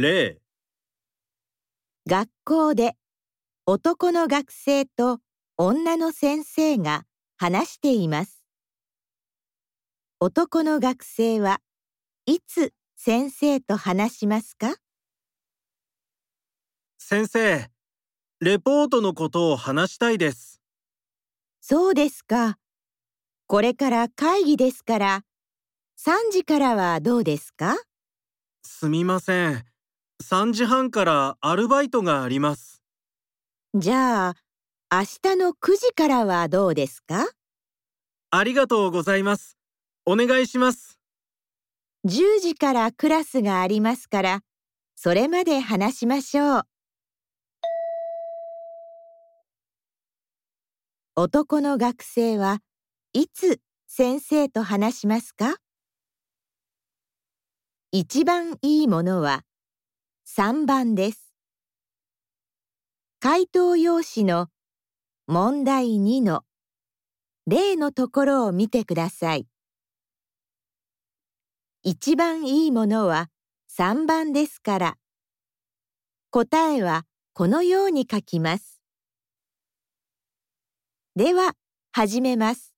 例学校で男の学生と女の先生が話しています。男の学生はいつ先生と話しますか？先生、レポートのことを話したいです。そうですか。これから会議ですから、3時からはどうですか？すみません。3時半からアルバイトがあります。じゃあ、明日の9時からはどうですか？ありがとうございます。お願いします。10時からクラスがありますから、それまで話しましょう。男の学生はいつ先生と話しますか？一番いいものは3番です。回答用紙の問題2の例のところを見てください。一番いいものは3番ですから、答えはこのように書きます。では、始めます。